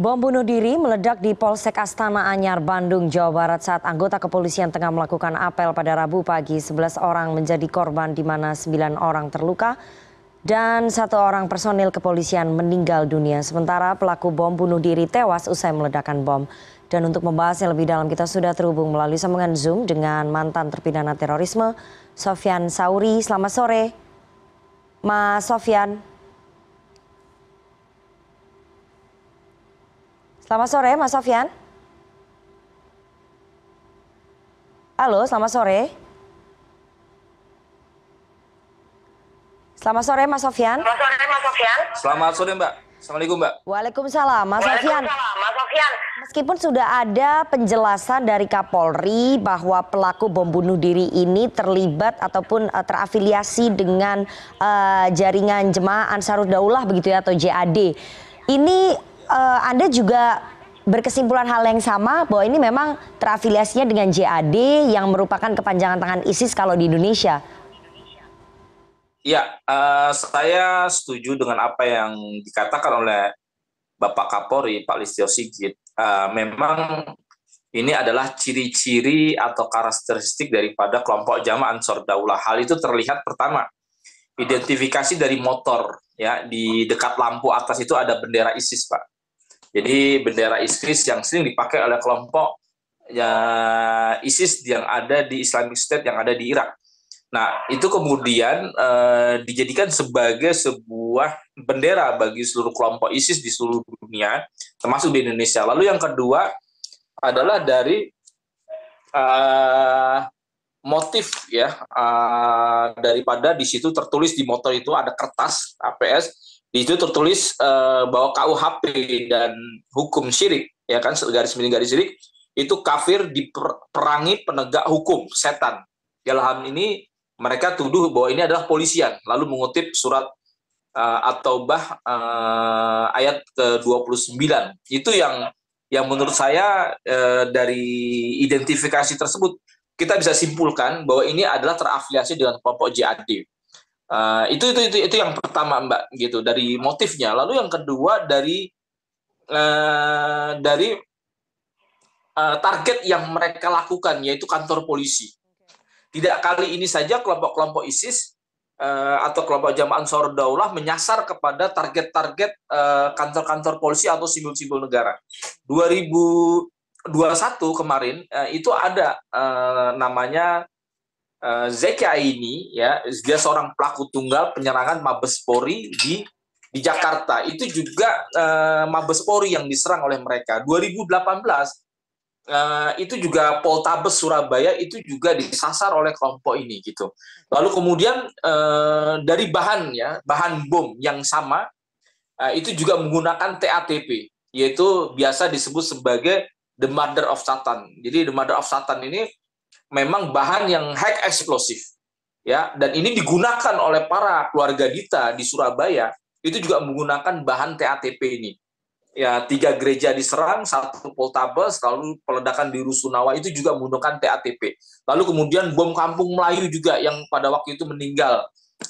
Bom bunuh diri meledak di Polsek Astana Anyar, Bandung, Jawa Barat saat anggota kepolisian tengah melakukan apel pada Rabu pagi. 11 orang menjadi korban di mana 9 orang terluka dan satu orang personil kepolisian meninggal dunia. Sementara pelaku bom bunuh diri tewas usai meledakkan bom. Dan untuk membahasnya lebih dalam kita sudah terhubung melalui sambungan Zoom dengan mantan terpidana terorisme Sofyan Sauri. Selamat sore, Mas Sofyan. Selamat sore, Mas Sofyan. Halo, selamat sore. Selamat sore, Mas Sofyan. Selamat sore, Mas Sofyan. Selamat sore, Mbak. Assalamualaikum, Mbak. Waalaikumsalam, Mas Sofyan. Mas Sofyan. Meskipun sudah ada penjelasan dari Kapolri bahwa pelaku bom bunuh diri ini terlibat ataupun uh, terafiliasi dengan uh, jaringan jemaah Ansarud Daulah begitu ya atau JAD. Ini Anda juga berkesimpulan hal yang sama bahwa ini memang terafiliasinya dengan JAD yang merupakan kepanjangan tangan ISIS kalau di Indonesia. Ya, uh, saya setuju dengan apa yang dikatakan oleh Bapak Kapolri, Pak Listio Sigit. Uh, memang ini adalah ciri-ciri atau karakteristik daripada kelompok jamaah Ansor Daulah. Hal itu terlihat pertama, identifikasi dari motor ya di dekat lampu atas itu ada bendera ISIS, Pak. Jadi bendera ISIS yang sering dipakai oleh kelompok ya ISIS yang ada di Islamic State yang ada di Irak. Nah, itu kemudian eh, dijadikan sebagai sebuah bendera bagi seluruh kelompok ISIS di seluruh dunia, termasuk di Indonesia. Lalu yang kedua adalah dari eh, motif ya eh, daripada di situ tertulis di motor itu ada kertas APS di situ tertulis uh, bahwa KUHP dan hukum syirik ya kan garis miring garis syirik itu kafir diperangi penegak hukum setan. Dalam ini mereka tuduh bahwa ini adalah polisian lalu mengutip surat uh, at-taubah uh, ayat ke-29. Itu yang yang menurut saya uh, dari identifikasi tersebut kita bisa simpulkan bahwa ini adalah terafiliasi dengan kelompok JAD. Uh, itu, itu itu itu yang pertama Mbak gitu dari motifnya. Lalu yang kedua dari uh, dari uh, target yang mereka lakukan yaitu kantor polisi. Tidak kali ini saja kelompok-kelompok ISIS uh, atau kelompok jamaah Ansar Daulah menyasar kepada target-target uh, kantor-kantor polisi atau simbol-simbol negara. 2021 kemarin uh, itu ada uh, namanya uh, Zeka ini ya dia seorang pelaku tunggal penyerangan Mabes Polri di di Jakarta. Itu juga uh, Mabes Polri yang diserang oleh mereka. 2018 uh, itu juga Poltabes Surabaya itu juga disasar oleh kelompok ini gitu. Lalu kemudian uh, dari bahan ya bahan bom yang sama uh, itu juga menggunakan TATP yaitu biasa disebut sebagai the mother of Satan. Jadi the mother of Satan ini memang bahan yang high eksplosif ya. Dan ini digunakan oleh para keluarga Dita di Surabaya itu juga menggunakan bahan TATP ini. Ya tiga gereja diserang satu poltabes lalu peledakan di Rusunawa itu juga menggunakan TATP lalu kemudian bom kampung Melayu juga yang pada waktu itu meninggal.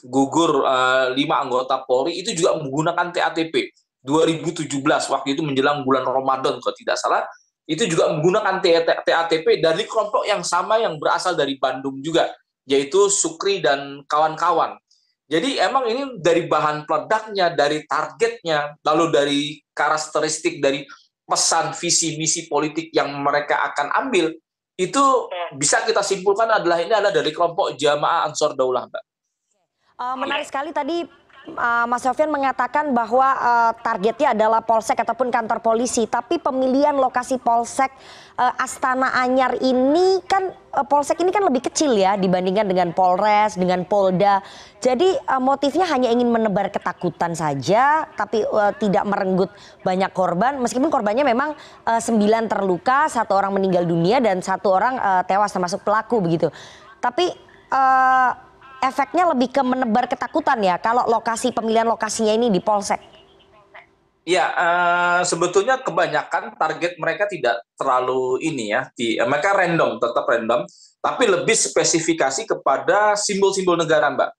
Gugur uh, lima anggota Polri itu juga menggunakan TATP 2017 waktu itu menjelang bulan Ramadan kalau tidak salah itu juga menggunakan TATP dari kelompok yang sama yang berasal dari Bandung juga, yaitu Sukri dan kawan-kawan. Jadi emang ini dari bahan peledaknya, dari targetnya, lalu dari karakteristik dari pesan visi misi politik yang mereka akan ambil, itu bisa kita simpulkan adalah ini adalah dari kelompok jamaah Ansor Daulah, Mbak. Uh, menarik sekali tadi Mas Sofian mengatakan bahwa uh, targetnya adalah polsek ataupun kantor polisi, tapi pemilihan lokasi polsek uh, Astana Anyar ini kan uh, polsek ini kan lebih kecil ya dibandingkan dengan Polres, dengan Polda. Jadi uh, motifnya hanya ingin menebar ketakutan saja, tapi uh, tidak merenggut banyak korban. Meskipun korbannya memang uh, sembilan terluka, satu orang meninggal dunia dan satu orang uh, tewas termasuk pelaku begitu. Tapi uh, efeknya lebih ke menebar ketakutan ya kalau lokasi pemilihan lokasinya ini di polsek. Ya, uh, sebetulnya kebanyakan target mereka tidak terlalu ini ya, di, uh, mereka random, tetap random, tapi lebih spesifikasi kepada simbol-simbol negara, Mbak.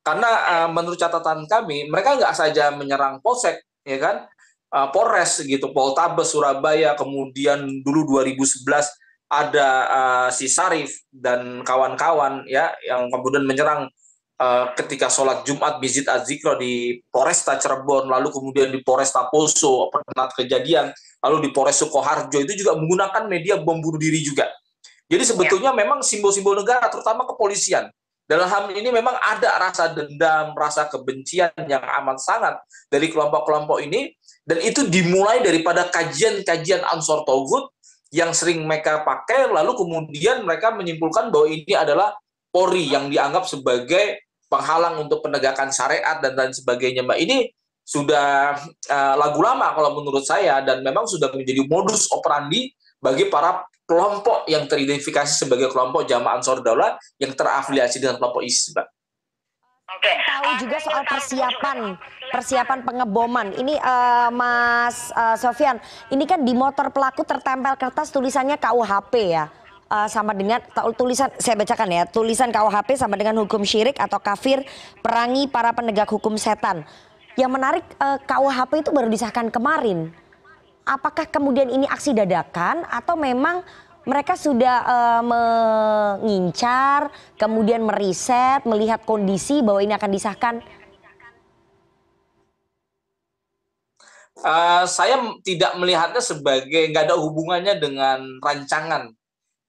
Karena uh, menurut catatan kami, mereka nggak saja menyerang polsek, ya kan, uh, Polres gitu, Poltabes Surabaya, kemudian dulu 2011 ada uh, si Sarif dan kawan-kawan ya yang kemudian menyerang uh, ketika sholat Jumat Bizid Azikro di Polresta Cirebon, lalu kemudian di Polresta Poso pernah kejadian, lalu di Polres Sukoharjo itu juga menggunakan media bom bunuh diri juga. Jadi sebetulnya ya. memang simbol-simbol negara, terutama kepolisian, dalam hal ini memang ada rasa dendam, rasa kebencian yang amat sangat dari kelompok-kelompok ini, dan itu dimulai daripada kajian-kajian Ansor Togut yang sering mereka pakai, lalu kemudian mereka menyimpulkan bahwa ini adalah Polri yang dianggap sebagai penghalang untuk penegakan syariat dan lain sebagainya. Mbak ini sudah uh, lagu lama kalau menurut saya dan memang sudah menjadi modus operandi bagi para kelompok yang teridentifikasi sebagai kelompok jamaah Ansor Daulah yang terafiliasi dengan kelompok ISIS, Mbak. Oke. Tahu juga soal persiapan persiapan pengeboman. Ini uh, Mas uh, Sofian, ini kan di motor pelaku tertempel kertas tulisannya KUHP ya. Uh, sama dengan tulisan saya bacakan ya tulisan KUHP sama dengan hukum syirik atau kafir perangi para penegak hukum setan. Yang menarik uh, KUHP itu baru disahkan kemarin apakah kemudian ini aksi dadakan atau memang mereka sudah uh, mengincar, kemudian meriset, melihat kondisi bahwa ini akan disahkan? Uh, saya tidak melihatnya sebagai nggak ada hubungannya dengan rancangan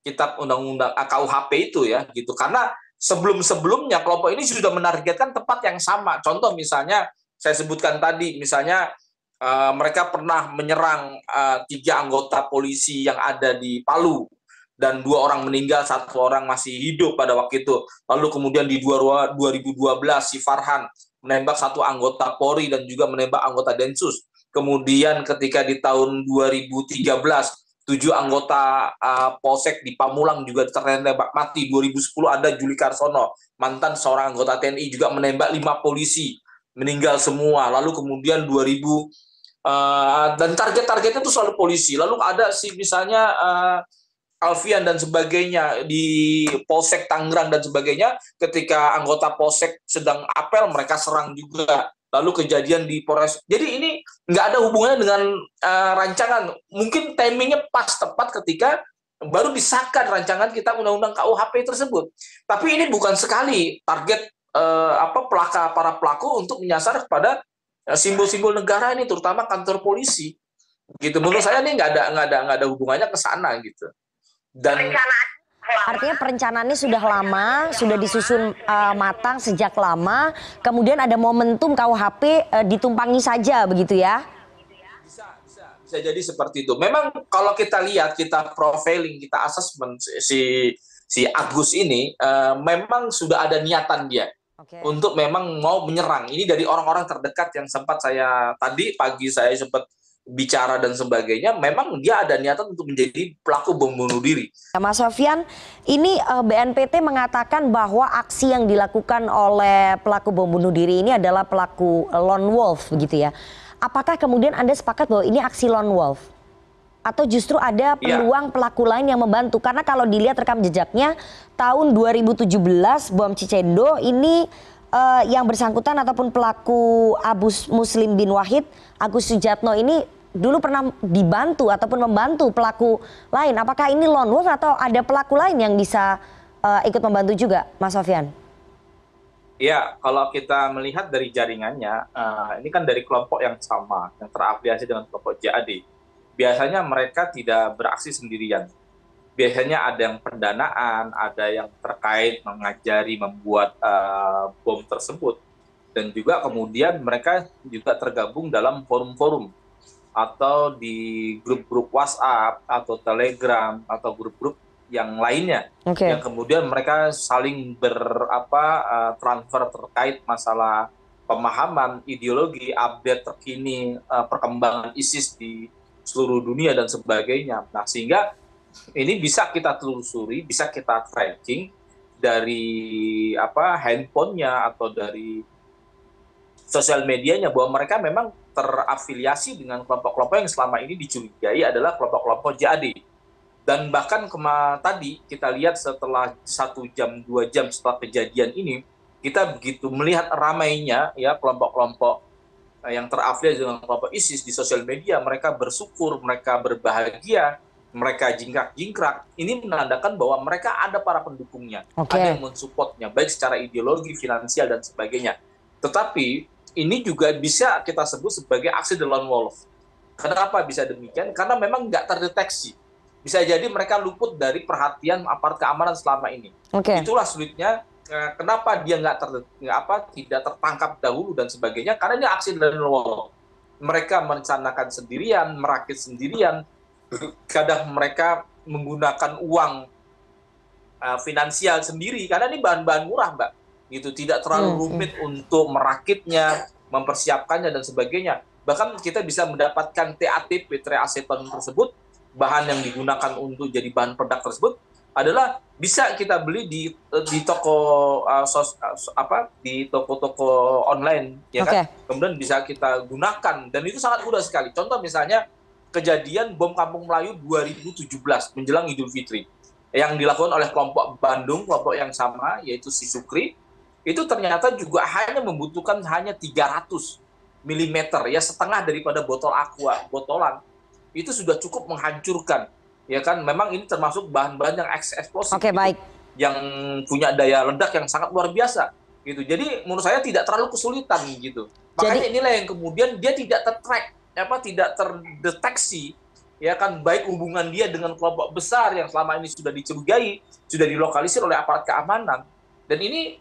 kitab undang-undang KUHP itu ya gitu karena sebelum-sebelumnya kelompok ini sudah menargetkan tempat yang sama contoh misalnya saya sebutkan tadi misalnya uh, mereka pernah menyerang uh, tiga anggota polisi yang ada di Palu dan dua orang meninggal, satu orang masih hidup pada waktu itu. Lalu kemudian di 2012 si Farhan menembak satu anggota Polri dan juga menembak anggota Densus. Kemudian ketika di tahun 2013 tujuh anggota uh, Polsek di Pamulang juga tertembak mati. 2010 ada Juli Karsono, mantan seorang anggota TNI juga menembak lima polisi, meninggal semua. Lalu kemudian 2000 uh, dan target-targetnya itu selalu polisi. Lalu ada si misalnya uh, Alfian dan sebagainya di Polsek Tangerang dan sebagainya ketika anggota Polsek sedang apel mereka serang juga. Lalu kejadian di Polres. Jadi ini nggak ada hubungannya dengan uh, rancangan. Mungkin timingnya pas tepat ketika baru disahkan rancangan kita undang-undang KUHP tersebut. Tapi ini bukan sekali target uh, apa pelaka para pelaku untuk menyasar kepada Eh, simbol-simbol negara ini terutama kantor polisi gitu. Menurut saya ini nggak ada nggak ada nggak ada hubungannya ke sana gitu. Dan Artinya perencanaannya sudah lama, sudah disusun uh, matang sejak lama, kemudian ada momentum KUHP uh, ditumpangi saja begitu ya? Bisa, bisa, bisa jadi seperti itu. Memang kalau kita lihat, kita profiling, kita assessment si si Agus ini, uh, memang sudah ada niatan dia okay. untuk memang mau menyerang. Ini dari orang-orang terdekat yang sempat saya tadi pagi saya sempat bicara dan sebagainya, memang dia ada niatan untuk menjadi pelaku bom bunuh diri. Ya, Mas Sofian, ini eh, BNPT mengatakan bahwa aksi yang dilakukan oleh pelaku bom bunuh diri ini adalah pelaku uh, lone wolf, begitu ya. Apakah kemudian Anda sepakat bahwa ini aksi lone wolf? Atau justru ada iya. peluang ya. pelaku lain yang membantu karena kalau dilihat rekam jejaknya tahun 2017 bom Cicendo ini uh, yang bersangkutan ataupun pelaku Abu Muslim bin Wahid Agus Sujatno ini dulu pernah dibantu ataupun membantu pelaku lain apakah ini lone wolf atau ada pelaku lain yang bisa uh, ikut membantu juga Mas Sofian? Ya, kalau kita melihat dari jaringannya, uh, ini kan dari kelompok yang sama, yang terafiliasi dengan kelompok JAD biasanya mereka tidak beraksi sendirian. Biasanya ada yang pendanaan, ada yang terkait mengajari membuat uh, bom tersebut, dan juga kemudian mereka juga tergabung dalam forum-forum atau di grup-grup WhatsApp atau Telegram atau grup-grup yang lainnya, okay. yang kemudian mereka saling berapa uh, transfer terkait masalah pemahaman ideologi update terkini uh, perkembangan ISIS di seluruh dunia dan sebagainya. Nah, sehingga ini bisa kita telusuri, bisa kita tracking dari apa handphonenya atau dari sosial medianya bahwa mereka memang terafiliasi dengan kelompok-kelompok yang selama ini dicurigai adalah kelompok-kelompok JAD. Dan bahkan kema tadi kita lihat setelah satu jam dua jam setelah kejadian ini, kita begitu melihat ramainya ya kelompok-kelompok yang terafiliasi dengan kelompok ISIS di sosial media, mereka bersyukur, mereka berbahagia, mereka jingkrak-jingkrak, ini menandakan bahwa mereka ada para pendukungnya, okay. ada yang mensupportnya, baik secara ideologi, finansial, dan sebagainya. Tetapi ini juga bisa kita sebut sebagai aksi the lone wolf. Kenapa bisa demikian? Karena memang nggak terdeteksi. Bisa jadi mereka luput dari perhatian aparat keamanan selama ini. Okay. Itulah sulitnya Eh, kenapa dia nggak ter, apa tidak tertangkap dahulu dan sebagainya? Karena ini aksi dari luar mereka merencanakan sendirian merakit sendirian. Kadang mereka menggunakan uang uh, finansial sendiri. Karena ini bahan-bahan murah mbak. Gitu tidak terlalu hmm, rumit hmm. untuk merakitnya mempersiapkannya dan sebagainya. Bahkan kita bisa mendapatkan TATP triaceton tersebut bahan yang digunakan untuk jadi bahan produk tersebut adalah bisa kita beli di di toko uh, sos, uh, apa di toko-toko online ya okay. kan kemudian bisa kita gunakan dan itu sangat mudah sekali. Contoh misalnya kejadian bom kampung Melayu 2017 menjelang Idul Fitri yang dilakukan oleh kelompok Bandung kelompok yang sama yaitu si Sukri. Itu ternyata juga hanya membutuhkan hanya 300 mm ya setengah daripada botol aqua botolan. Itu sudah cukup menghancurkan ya kan memang ini termasuk bahan-bahan yang eksplosif okay, gitu, baik. yang punya daya ledak yang sangat luar biasa gitu jadi menurut saya tidak terlalu kesulitan gitu makanya jadi, inilah yang kemudian dia tidak tertrack apa tidak terdeteksi ya kan baik hubungan dia dengan kelompok besar yang selama ini sudah dicurigai sudah dilokalisir oleh aparat keamanan dan ini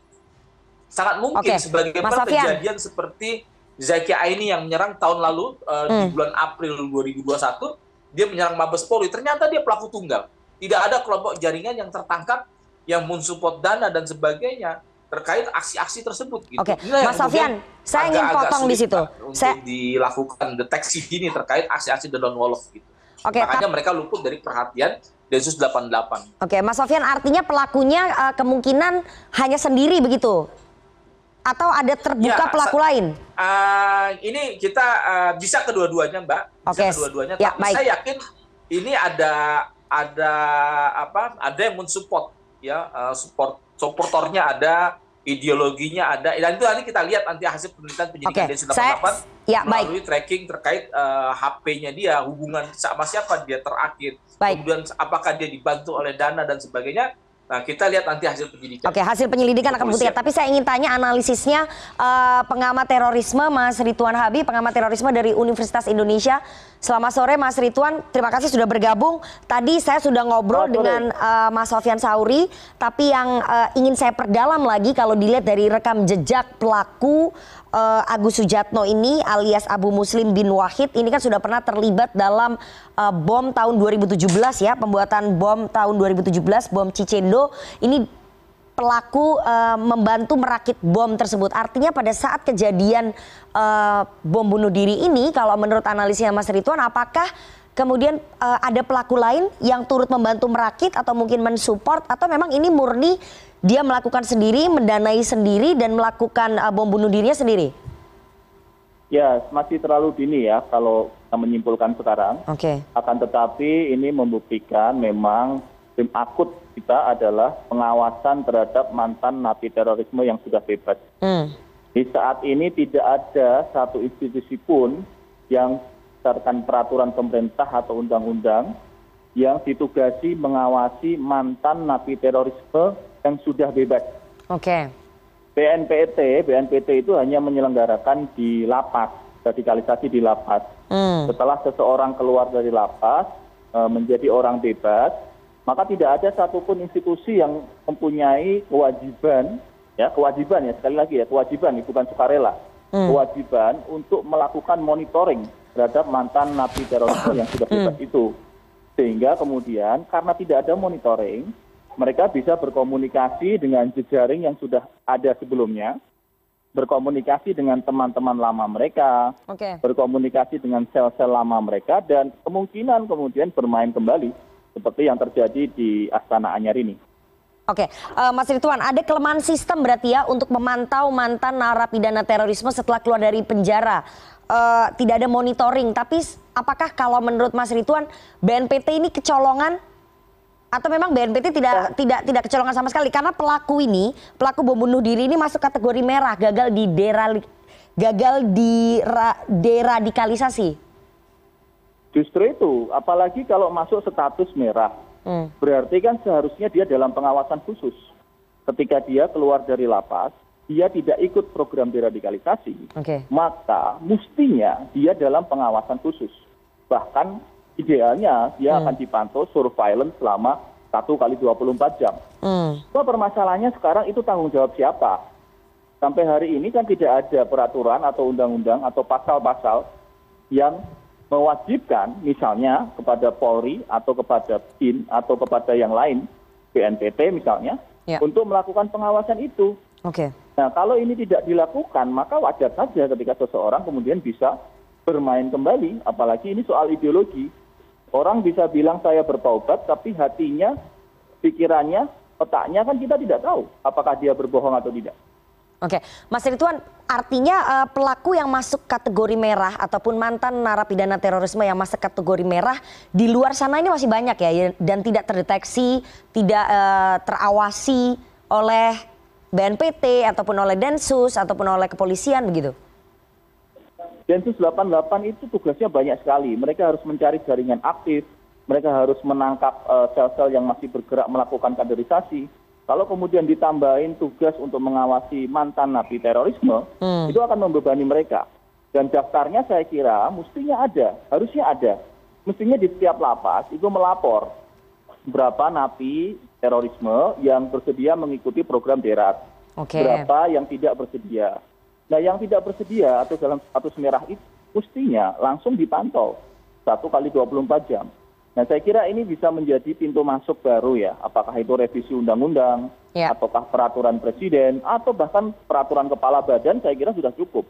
sangat mungkin okay. sebagai kejadian seperti Zaki Aini yang menyerang tahun lalu uh, hmm. di bulan April 2021 dia menyerang Mabes Polri, ternyata dia pelaku tunggal. Tidak ada kelompok jaringan yang tertangkap yang mensupport dana dan sebagainya terkait aksi-aksi tersebut. Gitu. Oke, Mas Sofian, saya ingin potong di situ. Untuk saya... dilakukan deteksi dini terkait aksi-aksi The Don Wolof. Gitu. Oke, Makanya mereka luput dari perhatian Densus 88. Oke, Mas Sofian, artinya pelakunya uh, kemungkinan hanya sendiri begitu? Atau ada terbuka ya, pelaku lain? Uh, ini kita uh, bisa kedua-duanya, Mbak. Bisa okay. kedua-duanya. Ya, Tapi baik. saya yakin ini ada ada apa? Ada yang mensupport ya, uh, support supporternya ada, ideologinya ada. Dan itu nanti kita lihat nanti hasil penelitian penyidikan okay. Densus 88 saya, ya, melalui baik. tracking terkait uh, HP-nya dia, hubungan sama siapa dia terakhir. Baik. Kemudian apakah dia dibantu oleh dana dan sebagainya Nah, kita lihat nanti hasil penyelidikan. Oke, hasil penyelidikan akan buktikan. Tapi saya ingin tanya analisisnya uh, pengamat terorisme Mas Rituan Habib, pengamat terorisme dari Universitas Indonesia. Selamat sore Mas Rituan, terima kasih sudah bergabung. Tadi saya sudah ngobrol dengan uh, Mas Sofian Sauri, tapi yang uh, ingin saya perdalam lagi kalau dilihat dari rekam jejak pelaku Agus Sujatno ini alias Abu Muslim bin Wahid ini kan sudah pernah terlibat dalam uh, bom tahun 2017 ya, pembuatan bom tahun 2017, bom Cicendo. Ini pelaku uh, membantu merakit bom tersebut. Artinya pada saat kejadian uh, bom bunuh diri ini, kalau menurut analisnya Mas Rituan, apakah kemudian uh, ada pelaku lain yang turut membantu merakit atau mungkin mensupport atau memang ini murni dia melakukan sendiri, mendanai sendiri dan melakukan uh, bom bunuh dirinya sendiri? Ya, masih terlalu dini ya kalau kita menyimpulkan sekarang. Oke. Okay. Akan tetapi ini membuktikan memang tim akut kita adalah pengawasan terhadap mantan napi terorisme yang sudah bebas. Hmm. Di saat ini tidak ada satu institusi pun yang berdasarkan peraturan pemerintah atau undang-undang yang ditugasi mengawasi mantan napi terorisme yang sudah bebas. Oke. Okay. BNPT, BNPT itu hanya menyelenggarakan di lapas, radikalisasi di lapas. Hmm. Setelah seseorang keluar dari lapas e, menjadi orang bebas, maka tidak ada satupun institusi yang mempunyai kewajiban, ya kewajiban ya sekali lagi ya kewajiban, bukan sukarela, hmm. kewajiban untuk melakukan monitoring terhadap mantan napi terorisme yang sudah bebas hmm. itu. Sehingga kemudian karena tidak ada monitoring, mereka bisa berkomunikasi dengan jejaring yang sudah ada sebelumnya, berkomunikasi dengan teman-teman lama mereka, okay. berkomunikasi dengan sel-sel lama mereka, dan kemungkinan kemudian bermain kembali seperti yang terjadi di Astana Anyar ini. Oke, uh, Mas Rituan, ada kelemahan sistem berarti ya untuk memantau mantan narapidana terorisme setelah keluar dari penjara. Uh, tidak ada monitoring, tapi apakah kalau menurut Mas Rituan BNPT ini kecolongan atau memang BNPT tidak ya. tidak tidak kecolongan sama sekali karena pelaku ini pelaku bom bunuh diri ini masuk kategori merah gagal di gagal di deradikalisasi? Justru itu, apalagi kalau masuk status merah, hmm. berarti kan seharusnya dia dalam pengawasan khusus. Ketika dia keluar dari lapas, dia tidak ikut program deradikalisasi, okay. maka mestinya dia dalam pengawasan khusus. Bahkan idealnya dia hmm. akan dipantau surveillance selama satu kali 24 jam. Hmm. So, permasalahannya sekarang itu tanggung jawab siapa? Sampai hari ini kan tidak ada peraturan atau undang-undang atau pasal-pasal yang mewajibkan misalnya kepada Polri atau kepada BIN atau kepada yang lain, BNPT misalnya, ya. untuk melakukan pengawasan itu. Oke. Okay. Nah, kalau ini tidak dilakukan, maka wajar saja ketika seseorang kemudian bisa bermain kembali, apalagi ini soal ideologi. Orang bisa bilang saya bertaubat, tapi hatinya, pikirannya, otaknya kan kita tidak tahu apakah dia berbohong atau tidak. Oke, Mas Ridwan, artinya uh, pelaku yang masuk kategori merah ataupun mantan narapidana terorisme yang masuk kategori merah di luar sana ini masih banyak ya dan tidak terdeteksi, tidak uh, terawasi oleh BNPT ataupun oleh Densus ataupun oleh kepolisian begitu. Densus 88 itu tugasnya banyak sekali. Mereka harus mencari jaringan aktif, mereka harus menangkap eh, sel-sel uh, yang masih bergerak melakukan kaderisasi kalau kemudian ditambahin tugas untuk mengawasi mantan napi terorisme, hmm. itu akan membebani mereka. Dan daftarnya saya kira mestinya ada, harusnya ada. Mestinya di setiap lapas itu melapor berapa napi terorisme yang bersedia mengikuti program derat. Okay. Berapa yang tidak bersedia. Nah yang tidak bersedia atau dalam status merah itu mestinya langsung dipantau satu kali 24 jam nah saya kira ini bisa menjadi pintu masuk baru ya apakah itu revisi undang undang ya. ataukah peraturan presiden atau bahkan peraturan kepala badan saya kira sudah cukup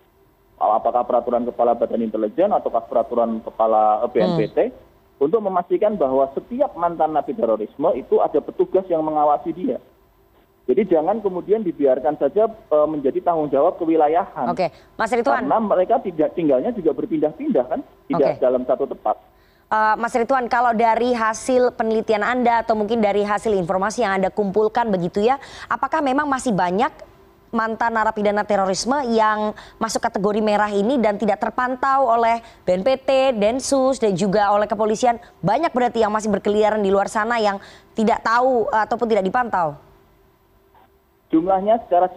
apakah peraturan kepala badan intelijen ataukah peraturan kepala eh, BNPT hmm. untuk memastikan bahwa setiap mantan napi terorisme itu ada petugas yang mengawasi dia. Jadi jangan kemudian dibiarkan saja e, menjadi tanggung jawab kewilayahan. Oke, Mas Rituan. Karena mereka tidak tinggalnya juga berpindah-pindah kan, tidak okay. dalam satu tempat. Uh, Mas Rituan, kalau dari hasil penelitian Anda atau mungkin dari hasil informasi yang Anda kumpulkan begitu ya, apakah memang masih banyak mantan narapidana terorisme yang masuk kategori merah ini dan tidak terpantau oleh BNPT, Densus dan juga oleh kepolisian? Banyak berarti yang masih berkeliaran di luar sana yang tidak tahu ataupun tidak dipantau? Jumlahnya secara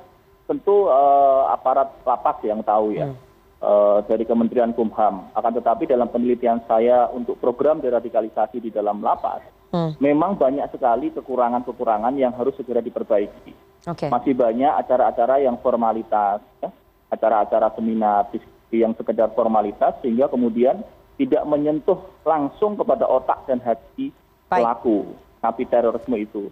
tentu uh, aparat lapas yang tahu ya. Hmm Eh, dari Kementerian Kumham. Akan tetapi dalam penelitian saya untuk program deradikalisasi di dalam lapas, hmm. memang banyak sekali kekurangan-kekurangan yang harus segera diperbaiki. Okay. Masih banyak acara-acara yang formalitas, ya, acara-acara seminar yang sekedar formalitas, sehingga kemudian tidak menyentuh langsung kepada otak dan hati pelaku napi terorisme itu.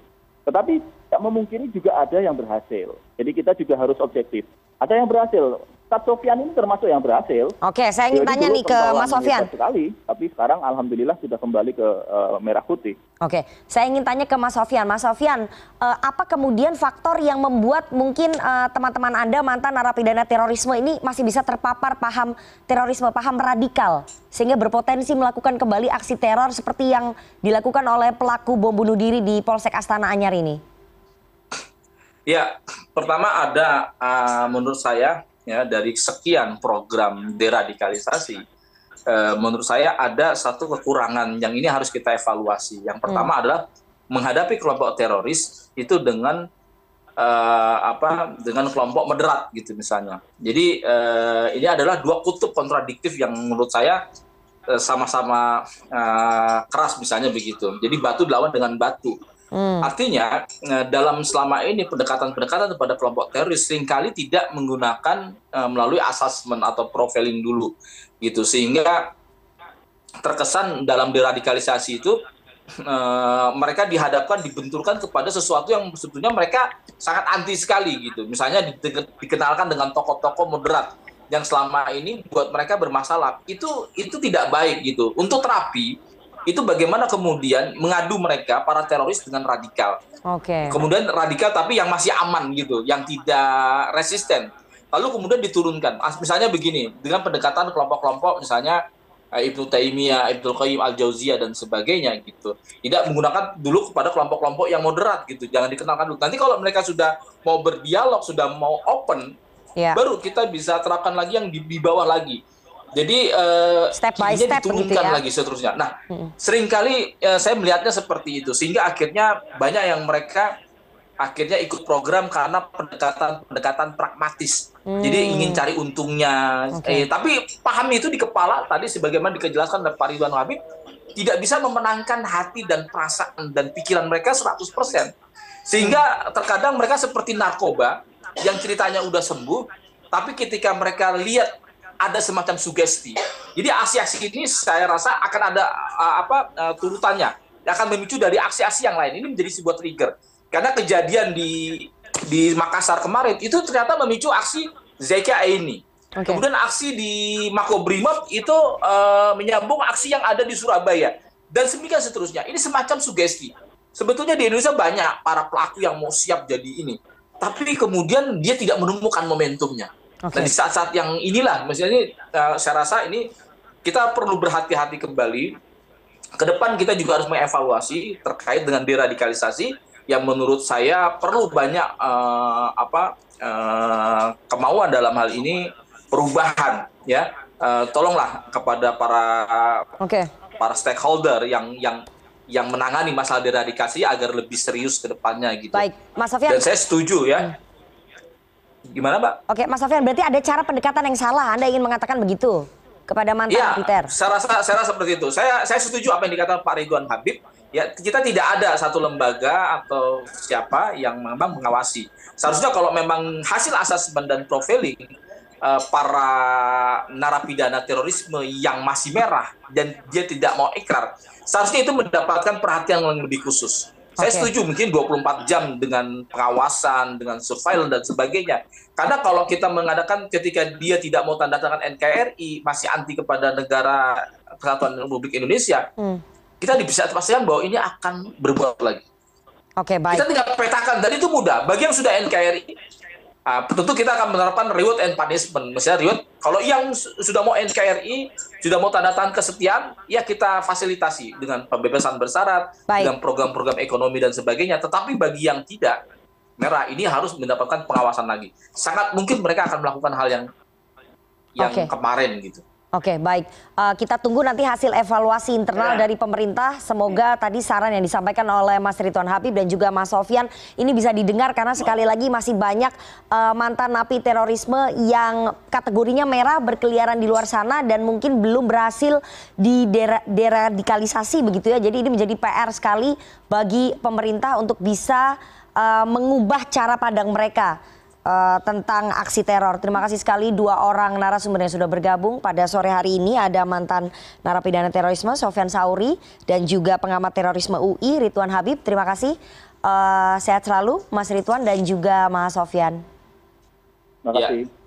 Tetapi tidak memungkiri juga ada yang berhasil. Jadi kita juga harus objektif. Ada yang berhasil, Ustadz Sofian ini termasuk yang berhasil. Oke, saya ingin tanya nih ke Mas Sofian. Sekali, tapi sekarang alhamdulillah sudah kembali ke uh, merah putih. Oke, saya ingin tanya ke Mas Sofian. Mas Sofian, uh, apa kemudian faktor yang membuat mungkin uh, teman-teman Anda mantan narapidana terorisme ini masih bisa terpapar paham terorisme, paham radikal sehingga berpotensi melakukan kembali aksi teror seperti yang dilakukan oleh pelaku bom bunuh diri di Polsek Astana Anyar ini? Ya, pertama ada uh, menurut saya ya dari sekian program deradikalisasi eh, menurut saya ada satu kekurangan yang ini harus kita evaluasi yang pertama hmm. adalah menghadapi kelompok teroris itu dengan uh, apa dengan kelompok moderat gitu misalnya. Jadi uh, ini adalah dua kutub kontradiktif yang menurut saya sama-sama uh, keras misalnya begitu. Jadi batu dilawan dengan batu. Hmm. Artinya eh, dalam selama ini pendekatan-pendekatan kepada kelompok teroris sering kali tidak menggunakan uh, melalui asesmen atau profiling dulu gitu. Sehingga terkesan dalam deradikalisasi itu uh, mereka dihadapkan dibenturkan kepada sesuatu yang sebetulnya mereka sangat anti sekali gitu. Misalnya di, dikenalkan dengan tokoh-tokoh moderat yang selama ini buat mereka bermasalah. Itu itu tidak baik gitu. Untuk terapi itu bagaimana kemudian mengadu mereka para teroris dengan radikal. Oke. Okay. Kemudian radikal tapi yang masih aman gitu, yang tidak resisten. Lalu kemudian diturunkan. Misalnya begini, dengan pendekatan kelompok-kelompok misalnya eh, Ibnu Taimiyah, Ibnu Qayyim Al-Jauziyah dan sebagainya gitu. Tidak menggunakan dulu kepada kelompok-kelompok yang moderat gitu. Jangan dikenalkan dulu. Nanti kalau mereka sudah mau berdialog, sudah mau open, yeah. baru kita bisa terapkan lagi yang di, di bawah lagi. Jadi uh, step by step diturunkan ya? lagi seterusnya. Nah, hmm. sering kali uh, saya melihatnya seperti itu sehingga akhirnya banyak yang mereka akhirnya ikut program karena pendekatan pendekatan pragmatis. Hmm. Jadi ingin cari untungnya. Okay. Eh, tapi paham itu di kepala tadi sebagaimana dijelaskan oleh Pak Ridwan Habib tidak bisa memenangkan hati dan perasaan dan pikiran mereka 100%. Sehingga terkadang mereka seperti narkoba yang ceritanya udah sembuh, tapi ketika mereka lihat ada semacam sugesti. Jadi aksi-aksi ini saya rasa akan ada uh, apa uh, turutannya, akan memicu dari aksi-aksi yang lain. Ini menjadi sebuah trigger. Karena kejadian di di Makassar kemarin itu ternyata memicu aksi Zeka ini. Okay. Kemudian aksi di Makobrimob itu uh, menyambung aksi yang ada di Surabaya dan semikian seterusnya. Ini semacam sugesti. Sebetulnya di Indonesia banyak para pelaku yang mau siap jadi ini, tapi kemudian dia tidak menemukan momentumnya. Okay. Dan di saat-saat yang inilah, maksudnya ini uh, saya rasa ini kita perlu berhati-hati kembali. Ke depan kita juga harus mengevaluasi terkait dengan deradikalisasi yang menurut saya perlu banyak uh, apa uh, kemauan dalam hal ini perubahan ya. Uh, tolonglah kepada para okay. para stakeholder yang yang yang menangani masalah deradikasi agar lebih serius ke depannya gitu. Baik, Mas Sofian. Dan saya setuju ya. Hmm Gimana, Mbak? Oke, Mas Sofian, berarti ada cara pendekatan yang salah. Anda ingin mengatakan begitu kepada mantan ya, Peter? saya rasa saya rasa seperti itu. Saya saya setuju apa yang dikatakan Pak Ridwan Habib. Ya, kita tidak ada satu lembaga atau siapa yang memang mengawasi. Seharusnya kalau memang hasil asesmen dan profiling uh, para narapidana terorisme yang masih merah dan dia tidak mau ikrar, seharusnya itu mendapatkan perhatian yang lebih khusus. Saya setuju mungkin 24 jam dengan pengawasan, dengan surveillance dan sebagainya. Karena kalau kita mengadakan ketika dia tidak mau tanda tangan NKRI, masih anti kepada negara Kesatuan Republik Indonesia, hmm. kita bisa pastikan bahwa ini akan berbuat lagi. Oke, okay, baik. Kita tinggal petakan, dan itu mudah. Bagi yang sudah NKRI, Uh, tentu kita akan menerapkan reward and punishment. Misalnya reward, kalau yang sudah mau NKRI, sudah mau tanda tangan kesetiaan, ya kita fasilitasi dengan pembebasan bersyarat, Baik. dengan program-program ekonomi dan sebagainya. Tetapi bagi yang tidak, merah ini harus mendapatkan pengawasan lagi. Sangat mungkin mereka akan melakukan hal yang yang okay. kemarin gitu. Oke, baik. Uh, kita tunggu nanti hasil evaluasi internal ya. dari pemerintah. Semoga tadi saran yang disampaikan oleh Mas Ridwan Habib dan juga Mas Sofian ini bisa didengar karena sekali lagi masih banyak uh, mantan napi terorisme yang kategorinya merah berkeliaran di luar sana dan mungkin belum berhasil di deradikalisasi begitu ya. Jadi ini menjadi PR sekali bagi pemerintah untuk bisa uh, mengubah cara pandang mereka tentang aksi teror. Terima kasih sekali dua orang narasumber yang sudah bergabung pada sore hari ini. Ada mantan narapidana terorisme Sofian Sauri dan juga pengamat terorisme UI Ridwan Habib. Terima kasih. Uh, sehat selalu Mas Ridwan dan juga Mas Sofian. Terima kasih. Ya.